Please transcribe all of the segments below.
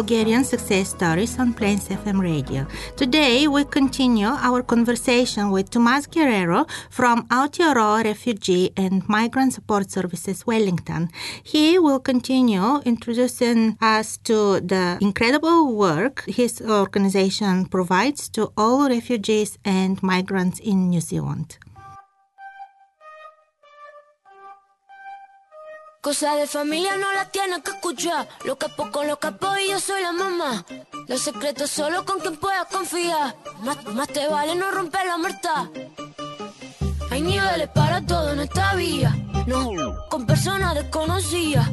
Bulgarian Success Stories on Plains FM radio. Today we continue our conversation with Tomas Guerrero from Aotearoa Refugee and Migrant Support Services Wellington. He will continue introducing us to the incredible work his organization provides to all refugees and migrants in New Zealand. Cosa de familia no la tienes que escuchar. Lo capo con los capos y yo soy la mamá. Los secretos solo con quien puedas confiar. Más, más te vale no romper la muerta. Hay niveles para todo en esta vía. No, con personas desconocidas.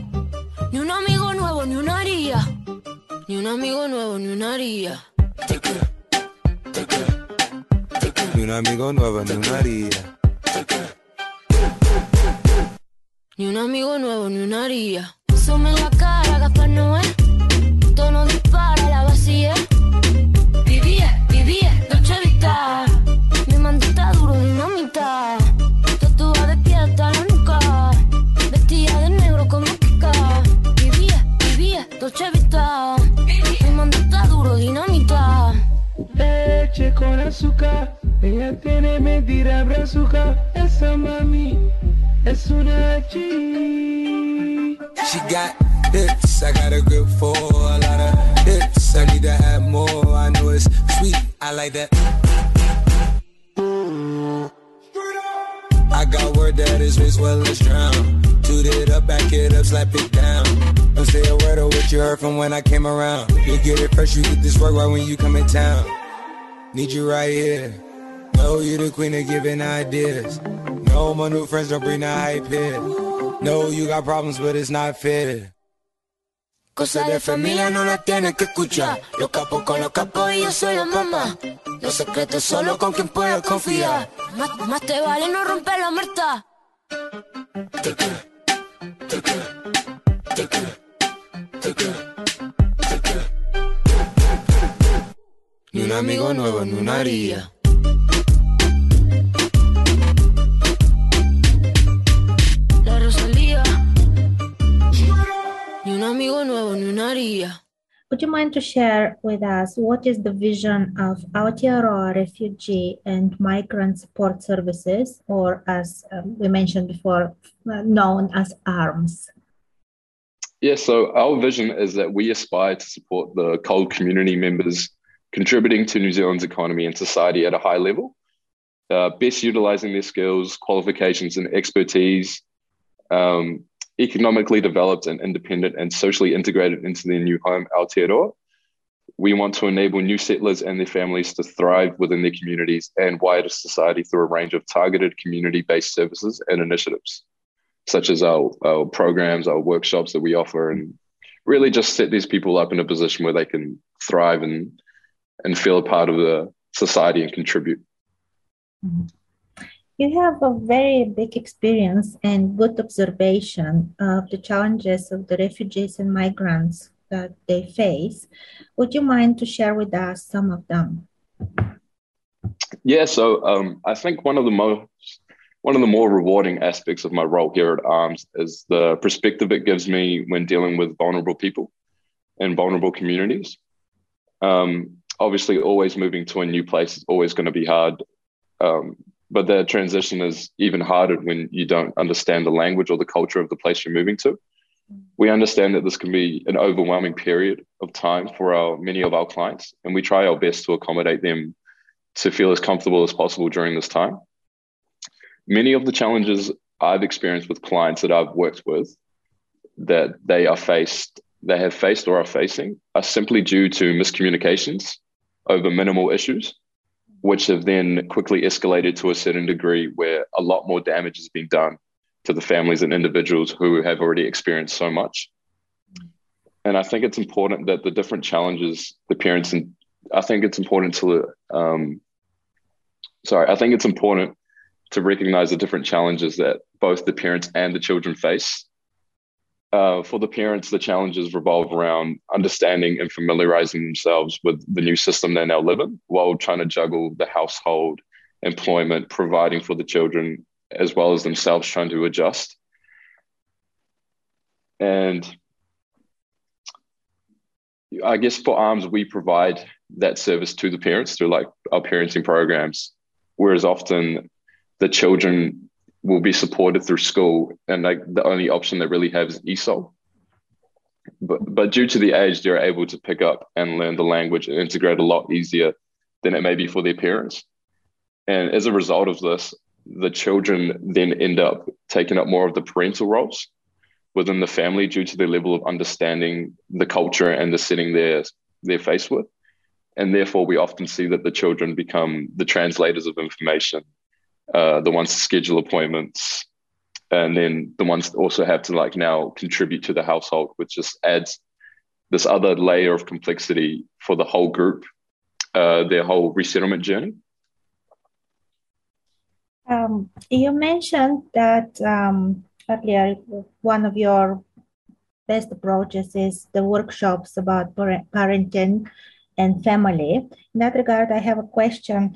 Ni un amigo nuevo, ni una haría. Ni un amigo nuevo, ni una haría. Ni un amigo nuevo, ni una haría. Ni un amigo nuevo, ni una haría. Sume en la cara, Gaspar Noé. Tono dispara, la vacía. Vivía, vivía, noche vista. Mi mandita duro, dinamita. Tatuada de pie hasta la nuca. Vestía de negro como Kika. Vivía, vivía, noche vista. Mi mandita duro, dinamita. Leche con azúcar. Ella tiene mentira brazuca. Esa mami She got hips, I got a grip for a lot of hips. I need to have more. I know it's sweet, I like that. I got word that that is race well as drown. Toot it up, back it up, slap it down. Don't say a word of what you heard from when I came around. You get it fresh, you get this work right when you come in town. Need you right here. Know you the queen of giving ideas. No, my new friends don't bring the hype here. No, you got problems, but it's not fair. Cosa de familia no la tienes que escuchar. Los capos con los capos y yo soy la mamá. Los secretos solo con quien puedo confiar. Más, más te vale no romper la muerta. Ni un amigo nuevo, ni una haría. Would you mind to share with us what is the vision of Aotearoa Refugee and Migrant Support Services, or as um, we mentioned before, uh, known as ARMS? Yeah, so our vision is that we aspire to support the CALD community members contributing to New Zealand's economy and society at a high level, uh, best utilizing their skills, qualifications, and expertise um, economically developed and independent and socially integrated into their new home, Aotearoa. We want to enable new settlers and their families to thrive within their communities and wider society through a range of targeted community based services and initiatives, such as our, our programs, our workshops that we offer, and really just set these people up in a position where they can thrive and, and feel a part of the society and contribute. Mm-hmm you have a very big experience and good observation of the challenges of the refugees and migrants that they face. Would you mind to share with us some of them? Yeah, so um, I think one of the most one of the more rewarding aspects of my role here at ARMS is the perspective it gives me when dealing with vulnerable people and vulnerable communities. Um, obviously, always moving to a new place is always going to be hard. Um, but the transition is even harder when you don't understand the language or the culture of the place you're moving to. We understand that this can be an overwhelming period of time for our many of our clients, and we try our best to accommodate them to feel as comfortable as possible during this time. Many of the challenges I've experienced with clients that I've worked with that they are faced, they have faced or are facing are simply due to miscommunications over minimal issues which have then quickly escalated to a certain degree where a lot more damage has been done to the families and individuals who have already experienced so much. And I think it's important that the different challenges the parents and I think it's important to um, sorry, I think it's important to recognize the different challenges that both the parents and the children face. Uh, for the parents, the challenges revolve around understanding and familiarizing themselves with the new system they now live in while trying to juggle the household, employment, providing for the children, as well as themselves trying to adjust. And I guess for ARMS, we provide that service to the parents through like our parenting programs, whereas often the children will be supported through school, and like the only option they really have is ESOL. But but due to the age, they're able to pick up and learn the language and integrate a lot easier than it may be for their parents. And as a result of this, the children then end up taking up more of the parental roles within the family due to their level of understanding the culture and the setting they're, they're faced with. And therefore, we often see that the children become the translators of information, uh, the ones to schedule appointments, and then the ones that also have to like now contribute to the household, which just adds this other layer of complexity for the whole group, uh, their whole resettlement journey. Um, you mentioned that um, earlier, one of your best approaches is the workshops about parenting and family. In that regard, I have a question.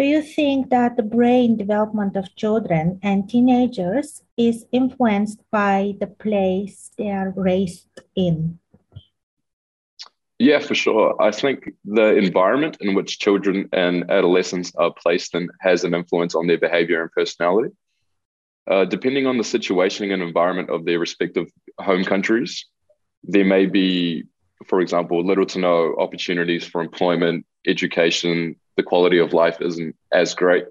Do you think that the brain development of children and teenagers is influenced by the place they are raised in? Yeah, for sure. I think the environment in which children and adolescents are placed in has an influence on their behavior and personality. Uh, depending on the situation and environment of their respective home countries, there may be, for example, little to no opportunities for employment, education, the quality of life isn't as great.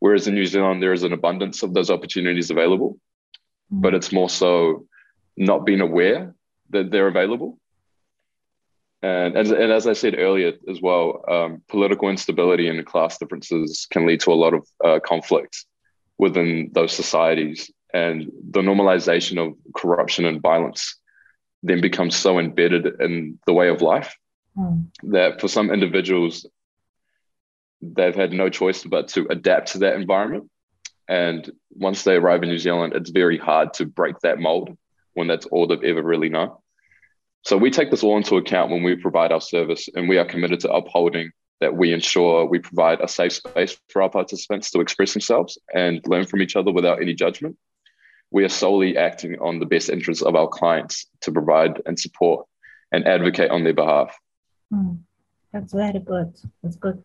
Whereas in New Zealand, there is an abundance of those opportunities available, mm. but it's more so not being aware that they're available. And, and, and as I said earlier as well, um, political instability and class differences can lead to a lot of uh, conflict within those societies. And the normalization of corruption and violence then becomes so embedded in the way of life mm. that for some individuals, they've had no choice but to adapt to that environment. And once they arrive in New Zealand, it's very hard to break that mold when that's all they've ever really known. So we take this all into account when we provide our service, and we are committed to upholding that we ensure we provide a safe space for our participants to express themselves and learn from each other without any judgment. We are solely acting on the best interests of our clients to provide and support and advocate on their behalf. Mm, that's very good. That's good,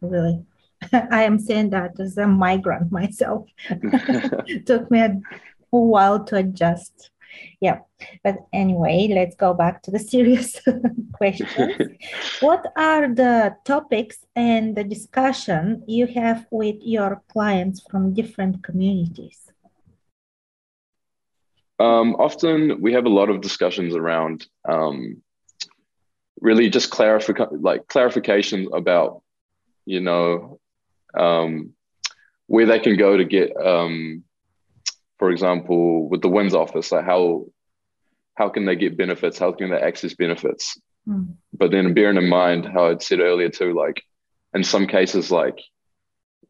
really. I am saying that as a migrant myself. Took me a while to adjust yeah but anyway let's go back to the serious questions what are the topics and the discussion you have with your clients from different communities um, often we have a lot of discussions around um, really just clarify like clarification about you know um, where they can go to get um, for example, with the WINZ office, like how how can they get benefits? How can they access benefits? Mm. But then bearing in mind how I'd said earlier too, like in some cases, like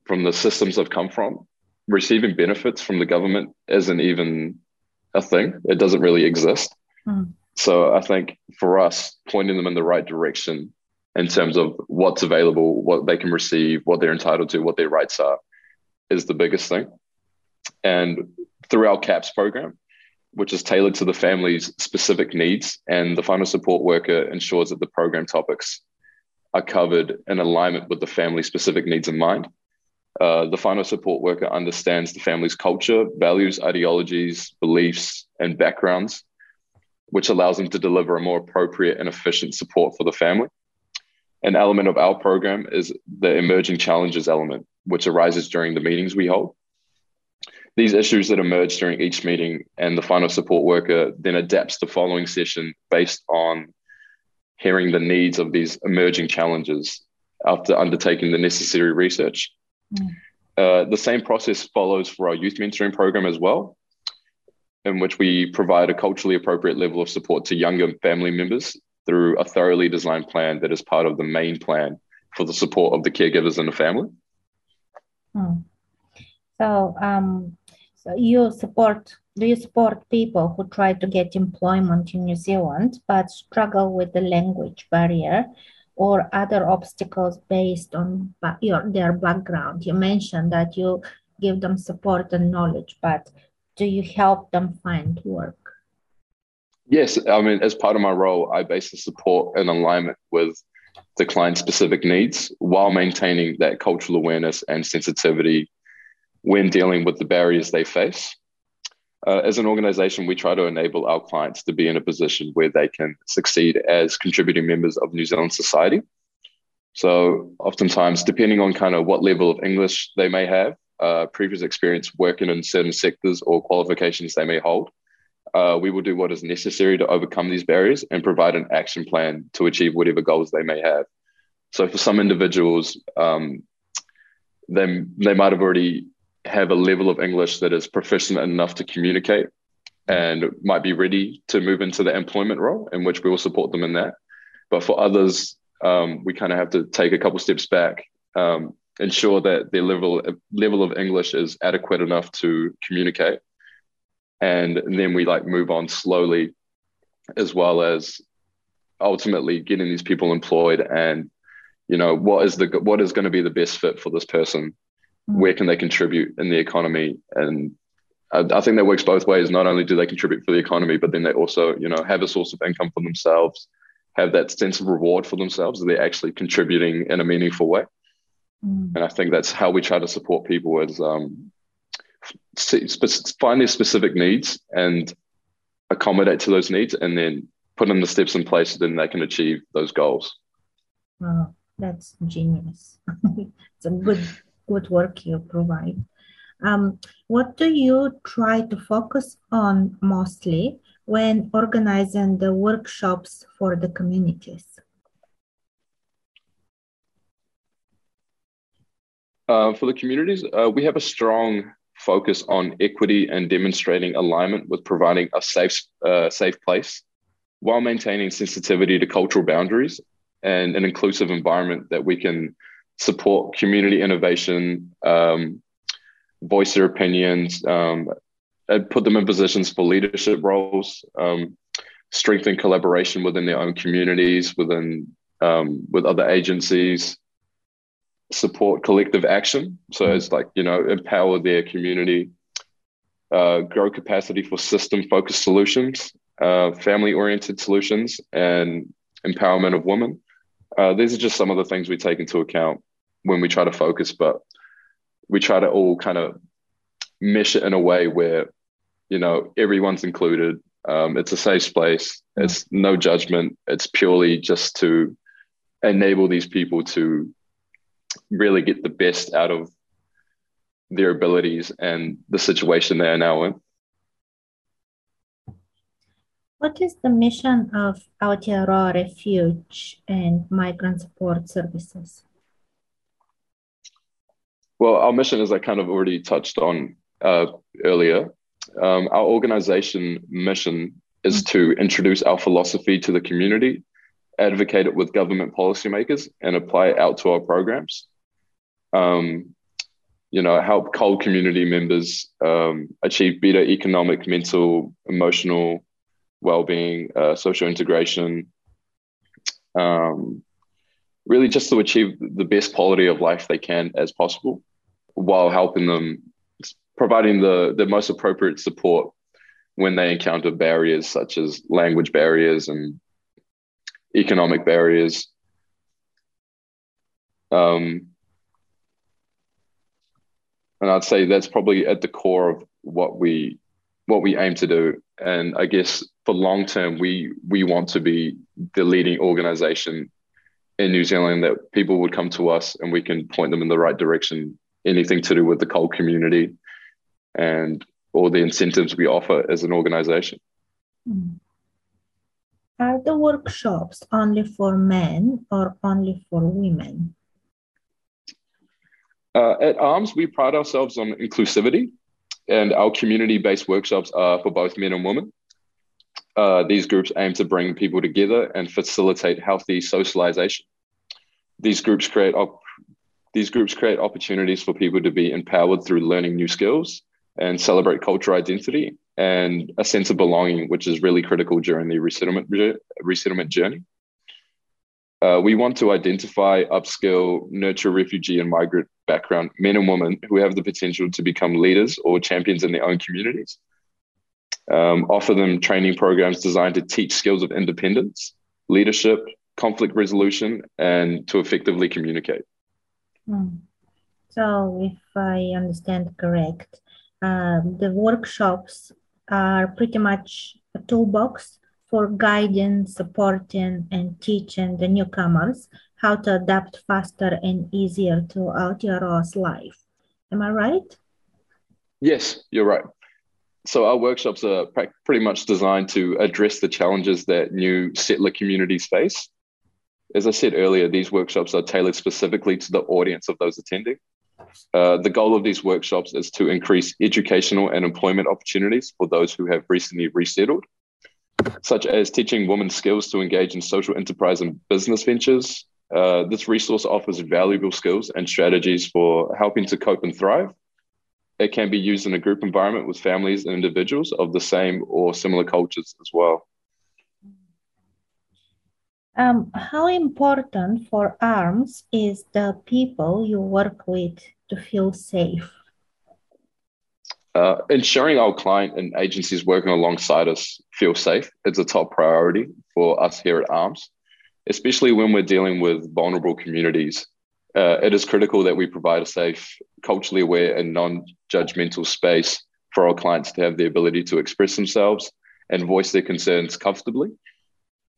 from the systems I've come from, receiving benefits from the government isn't even a thing. It doesn't really exist. Mm. So I think for us, pointing them in the right direction in terms of what's available, what they can receive, what they're entitled to, what their rights are, is the biggest thing. And through our CAPS program, which is tailored to the family's specific needs. And the final support worker ensures that the program topics are covered in alignment with the family's specific needs in mind. Uh, the final support worker understands the family's culture, values, ideologies, beliefs, and backgrounds, which allows them to deliver a more appropriate and efficient support for the family. An element of our program is the emerging challenges element, which arises during the meetings we hold these issues that emerge during each meeting and the final support worker then adapts the following session based on hearing the needs of these emerging challenges after undertaking the necessary research. Mm. Uh, the same process follows for our youth mentoring program as well, in which we provide a culturally appropriate level of support to younger family members through a thoroughly designed plan that is part of the main plan for the support of the caregivers and the family. Mm. So So, um, so you support do you support people who try to get employment in New Zealand but struggle with the language barrier or other obstacles based on your, their background? You mentioned that you give them support and knowledge, but do you help them find work? Yes, I mean, as part of my role, I basically support an alignment with the client specific needs while maintaining that cultural awareness and sensitivity when dealing with the barriers they face. Uh, as an organization, we try to enable our clients to be in a position where they can succeed as contributing members of New Zealand society. So, oftentimes, depending on kind of what level of English they may have, uh, previous experience working in certain sectors or qualifications they may hold, uh, we will do what is necessary to overcome these barriers and provide an action plan to achieve whatever goals they may have. So, for some individuals, um, they, they might have already have a level of English that is proficient enough to communicate and might be ready to move into the employment role, in which we will support them in that. But for others, um, we kind of have to take a couple steps back, um, ensure that their level level of English is adequate enough to communicate, and then we like move on slowly, as well as ultimately getting these people employed and you know what is the what is going to be the best fit for this person Mm. where can they contribute in the economy and I, I, think that works both ways not only do they contribute for the economy but then they also you know have a source of income for themselves have that sense of reward for themselves that they're actually contributing in a meaningful way mm. and i think that's how we try to support people is um, find their specific needs and accommodate to those needs and then put in the steps in place so then they can achieve those goals wow that's genius it's a good good work you provide. Um, what do you try to focus on mostly when organizing the workshops for the communities? Uh, for the communities, uh, we have a strong focus on equity and demonstrating alignment with providing a safe, uh, safe place while maintaining sensitivity to cultural boundaries and an inclusive environment that we can support community innovation, um, voice their opinions, um, put them in positions for leadership roles, um, strengthen collaboration within their own communities, within um, with other agencies, support collective action. So it's like you know empower their community, uh, grow capacity for system focused solutions, uh, family oriented solutions, and empowerment of women. Uh, these are just some of the things we take into account when we try to focus, but we try to all kind of mesh it in a way where, you know, everyone's included. Um, it's a safe space. It's no judgment. It's purely just to enable these people to really get the best out of their abilities and the situation they are now in. What is the mission of Aotearoa Refuge and Migrant Support Services? Well, our mission, as I kind of already touched on uh, earlier, um, our organization mission is to introduce our philosophy to the community, advocate it with government policymakers, and apply it out to our programs. Um, you know, help CALD community members um, achieve better economic, mental, emotional well-being, uh, social integration, um, really just to achieve the best quality of life they can as possible while helping them providing the the most appropriate support when they encounter barriers such as language barriers and economic barriers um, and I'd say that's probably at the core of what we what we aim to do. And I guess for long term, we we want to be the leading organization in New Zealand that people would come to us and we can point them in the right direction. Anything to do with the CALD community and all the incentives we offer as an organization. Hmm. Are the workshops only for men or only for women? Uh, at ARMS, we pride ourselves on inclusivity, and our community based workshops are for both men and women. Uh, these groups aim to bring people together and facilitate healthy socialization. These groups create op- These groups create opportunities for people to be empowered through learning new skills and celebrate cultural identity and a sense of belonging, which is really critical during the resettlement, resettlement journey. Uh, we want to identify, upskill, nurture refugee and migrant background men and women who have the potential to become leaders or champions in their own communities. Um, offer them training programs designed to teach skills of independence, leadership, conflict resolution, and to effectively communicate. Hmm. So, if I understand correct, uh, the workshops are pretty much a toolbox for guiding, supporting, and teaching the newcomers how to adapt faster and easier to Aotearoa's life. Am I right? Yes, you're right. So our workshops are pretty much designed to address the challenges that new settler communities face. As I said earlier, these workshops are tailored specifically to the audience of those attending. Uh, the goal of these workshops is to increase educational and employment opportunities for those who have recently resettled such as teaching women skills to engage in social enterprise and business ventures. Uh, this resource offers valuable skills and strategies for helping to cope and thrive. It can be used in a group environment with families and individuals of the same or similar cultures as well. Um, how important for ARMS is the people you work with to feel safe? Uh, ensuring our client and agencies working alongside us feel safe is a top priority for us here at ARMS, especially when we're dealing with vulnerable communities. Uh, it is critical that we provide a safe, culturally aware, and non judgmental space for our clients to have the ability to express themselves and voice their concerns comfortably.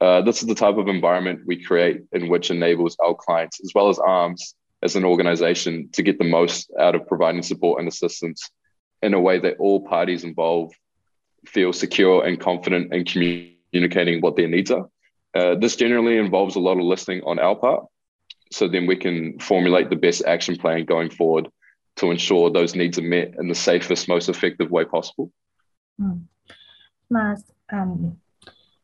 Uh, this is the type of environment we create in which enables our clients, as well as ARMS as an organization, to get the most out of providing support and assistance in a way that all parties involved feel secure and confident in communicating what their needs are. Uh, this generally involves a lot of listening on our part. So then we can formulate the best action plan going forward to ensure those needs are met in the safest, most effective way possible. Mm. Mas, um,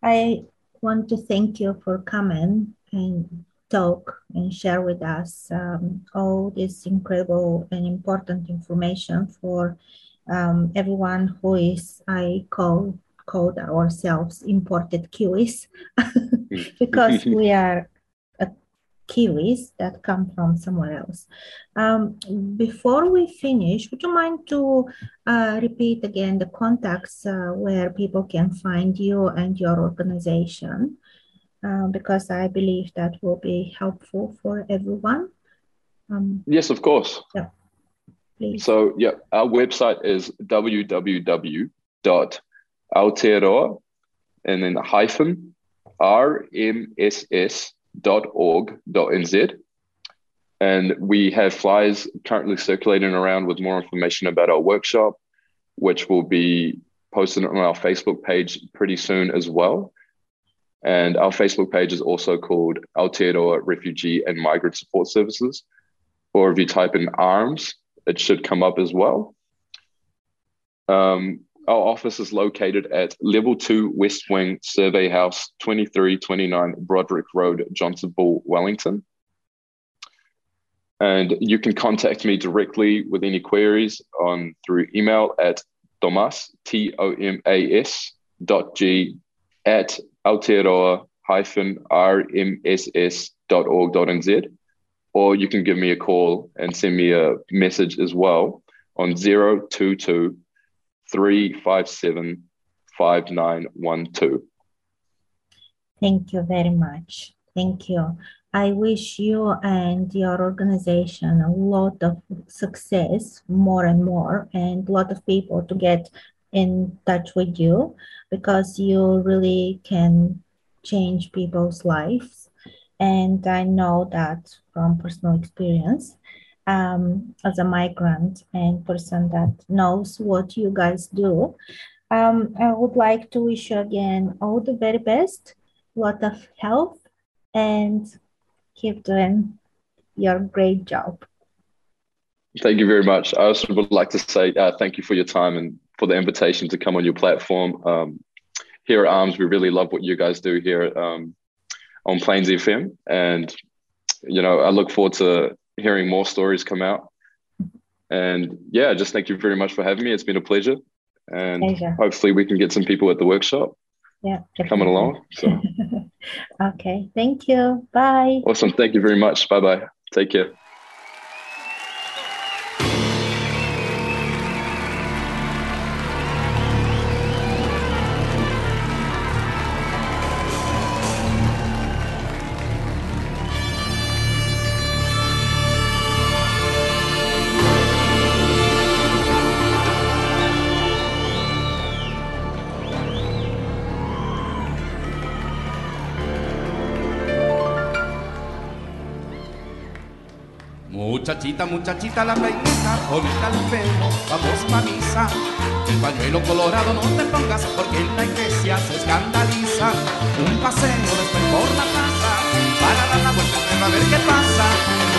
I want to thank you for coming and talk and share with us um, all this incredible and important information for um, everyone who is I call called ourselves imported Kiwis because we are Kiwis that come from somewhere else. Um, before we finish, would you mind to uh, repeat again the contacts uh, where people can find you and your organization? Uh, because I believe that will be helpful for everyone. Um, yes, of course. Yeah. Please. So, yeah, our website is www.aotearoa and then hyphen rmss.org.nz. And we have flyers currently circulating around with more information about our workshop, which will be posted on our Facebook page pretty soon as well. And our Facebook page is also called Aotearoa Refugee and Migrant Support Services. Or if you type in ARMS, it should come up as well. Um, our office is located at Level 2 West Wing Survey House, 2329 Broderick Road, Johnsonville, Wellington. And you can contact me directly with any queries on through email at Tomas, T O M A S dot G at Aotearoa hyphen rmss dot org dot nz. or you can give me a call and send me a message as well on 022 357 5912. Thank you very much. Thank you. I wish you and your organization a lot of success, more and more, and a lot of people to get in touch with you because you really can change people's lives. And I know that from personal experience um, as a migrant and person that knows what you guys do. Um, I would like to wish you again all the very best, lot of health, and keep doing your great job. Thank you very much. I also would like to say uh, thank you for your time and for the invitation to come on your platform. Um, here at ARMS, we really love what you guys do here um, on Plains FM, and you know, I look forward to hearing more stories come out. And yeah, just thank you very much for having me. It's been a pleasure. And Pleasure. hopefully we can get some people at the workshop Yeah. coming along. So okay. Thank you. Bye. awesome. Thank you very much. Bye bye. Take care. Muchachita, muchachita, la peineta, bonita el pelo, vamos pa' misa. El pañuelo colorado no te pongas porque en la iglesia se escandaliza. Un paseo después por la casa, para dar la vuelta y a ver qué pasa.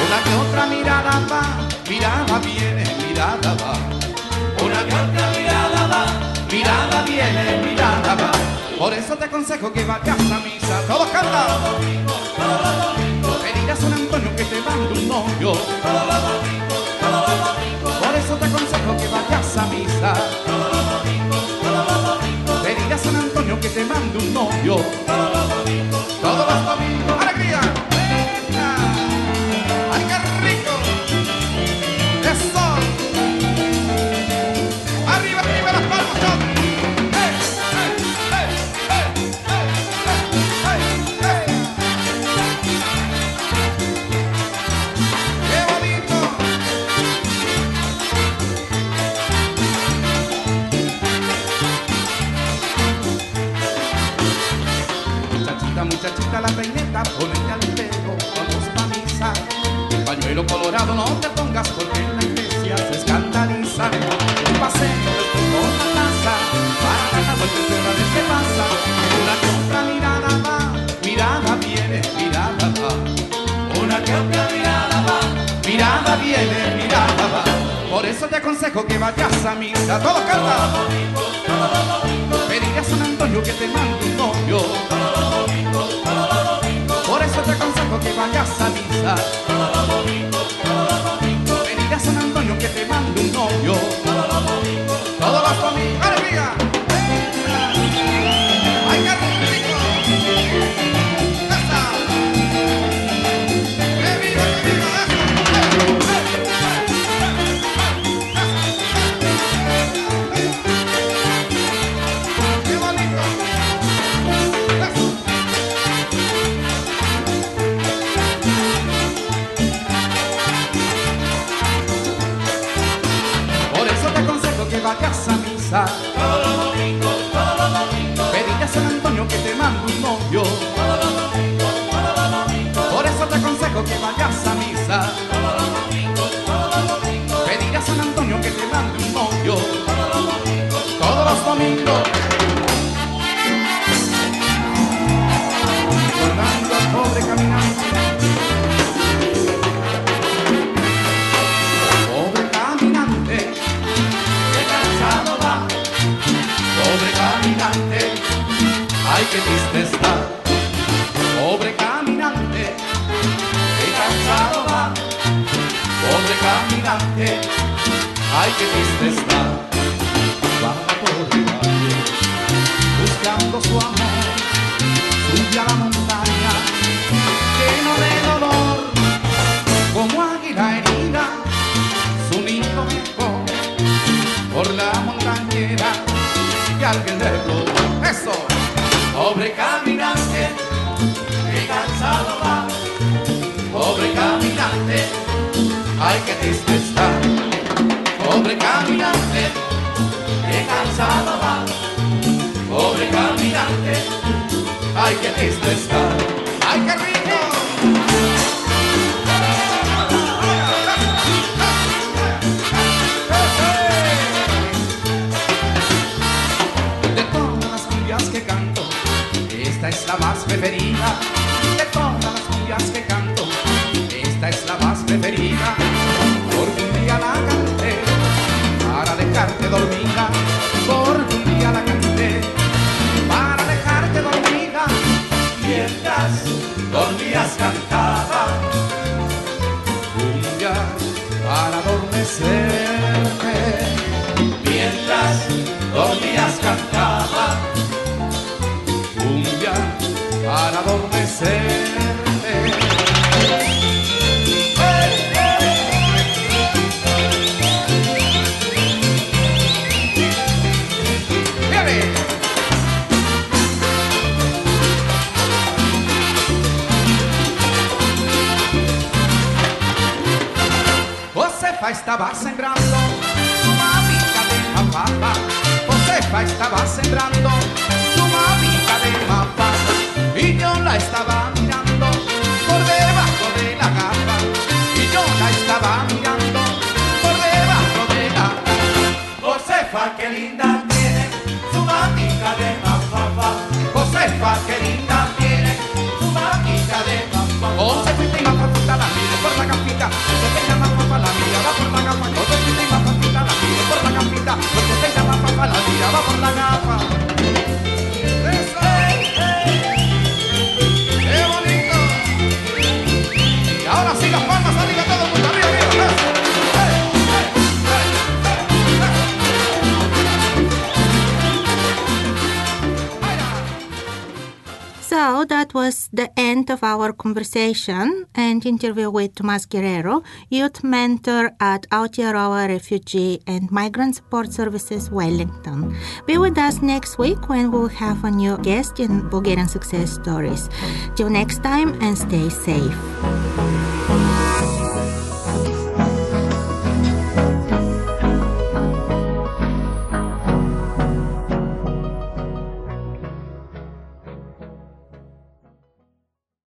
Una que otra mirada va, mirada viene, mirada va. Una que otra mirada va, mirada viene, mirada va. Por eso te aconsejo que vayas a misa. Todos cantando. Un Muchachita, la peineta, ponete al pelo, vamos pa' misa. El pañuelo colorado no te pongas porque en la iglesia se escandaliza. Un paseo después por la casa, para la vuelta y ver qué pasa. Una que otra mirada va, mirada viene, mirada va. Una que otra mirada va, mirada viene, mirada va. Por eso te aconsejo que vayas a misa, todos cantan. Pedirás a San Antonio que te mande un novio te aconsejo que vayas a misa. Todos los domingos, todos los domingos. Venir a San Antonio que te mando un novio. Todos los domingos, todos los domingos. ¡Aleluya! Qué triste está. Pobre caminante, qué cansado va. Pobre caminante, ay qué triste está. Ay que triste está. Ay qué rico. De todas las cumbias que canto, esta es la más preferida. De todas las cumbias que canto, esta es la más preferida. Porque un día la canté para dejarte dormida. dormías cantando. It was the end of our conversation and interview with Tomas Guerrero, youth mentor at Aotearoa Refugee and Migrant Support Services Wellington. Be with us next week when we'll have a new guest in Bulgarian Success Stories. Till next time and stay safe.